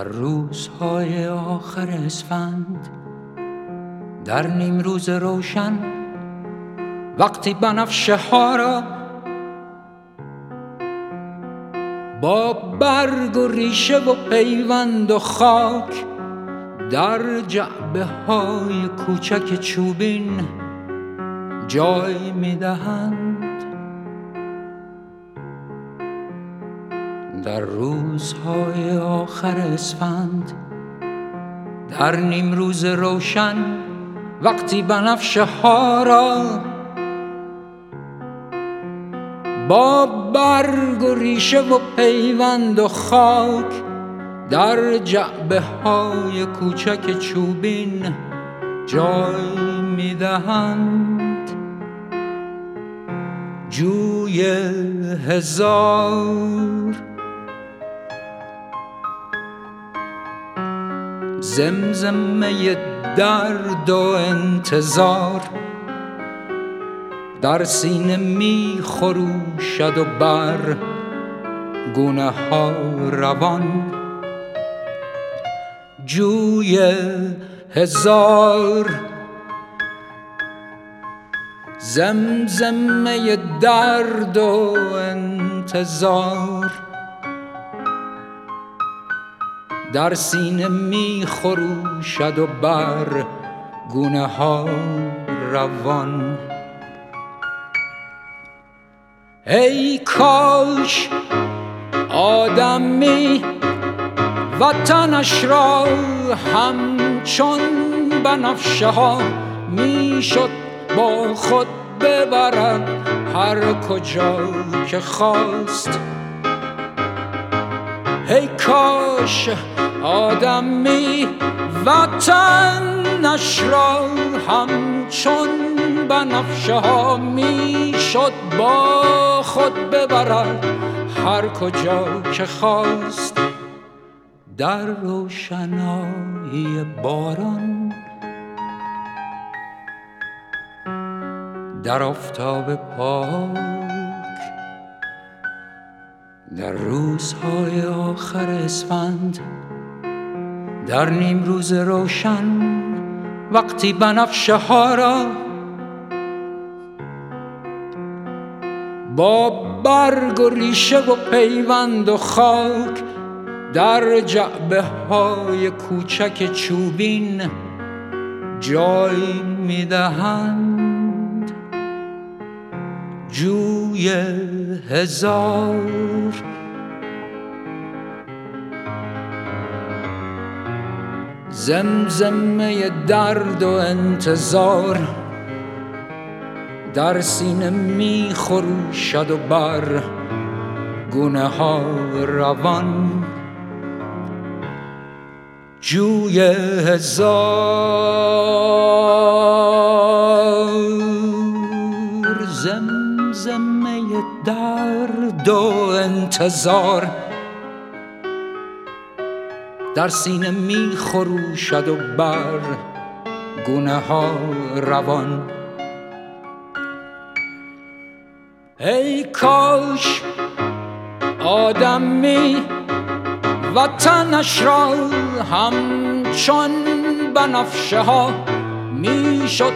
در روزهای آخر اسفند در نیم روز روشن وقتی بنفشه ها را با برگ و ریشه و پیوند و خاک در جعبه های کوچک چوبین جای می‌دهند. در روزهای آخر اسفند در نیم روز روشن وقتی بنفشه ها را با برگ و ریشه و پیوند و خاک در جعبه های کوچک چوبین جای می‌دهند. جوی هزار زمزمه درد و انتظار. در سینه می خروشد و بر گونه ها روان. جوی هزار زمزمه درد و انتظار. در سینه می خروشد و بر گونه ها روان. ای کاش آدمی وطنش را همچون بنفشه ها می‌شد با خود ببرد. هر کجا که خواست ای کاش آدمی وطنش را همچون بنفشه ها می‌شد با خود ببرد. هر کجا که خواست در روشنایی باران در آفتاب پاک در روزهای آخر اسفند در نیم روز روشن وقتی بنفشه ها را با برگ و ریشه و پیوند و خاک در جعبه های کوچک چوبین جای می‌دهند. جوی هزار. زمزمه درد و انتظار در سینه می خروشد و بر گونه ها روان. جوی هزار. زمزمه درد و انتظار. در سینه می خروشد و بر گونه ها روان. ای کاش آدمی وطنش را همچون بنفشه ها می‌شد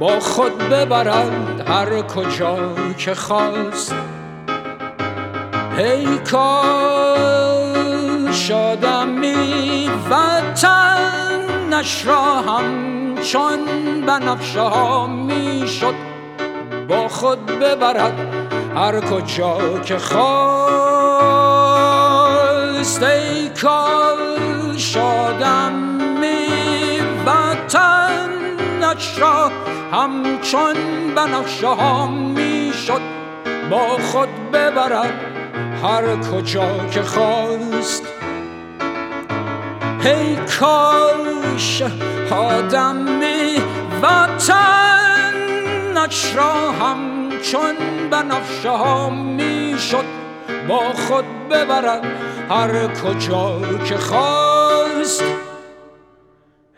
با خود ببرد هر کجا که خواست. ای کاش آدمی وطنش را همچون بنفشه ها می‌شد. با خود ببرد هر کجا که خواست. ای کاش همچون بنفشه ها می‌شد با خود ببرد هر کجا که خواست. ای کاش آدمی وطنش را همچون بنفشه ها می‌شد با خود ببرد هر کجا که خواست.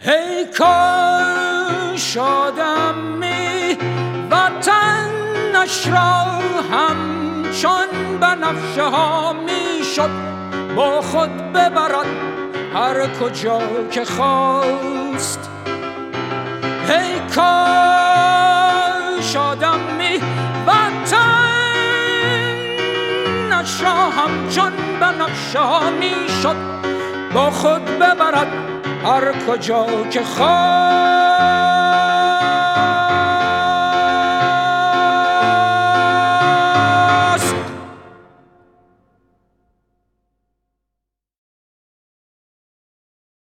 ای کاش همچون بنفشه ها می‌شد با خود ببرد هر کجا که خواست. ای کاش آدمی وطن نشا همچون بنفشه می شد با خود ببرد هر کجا که خواست.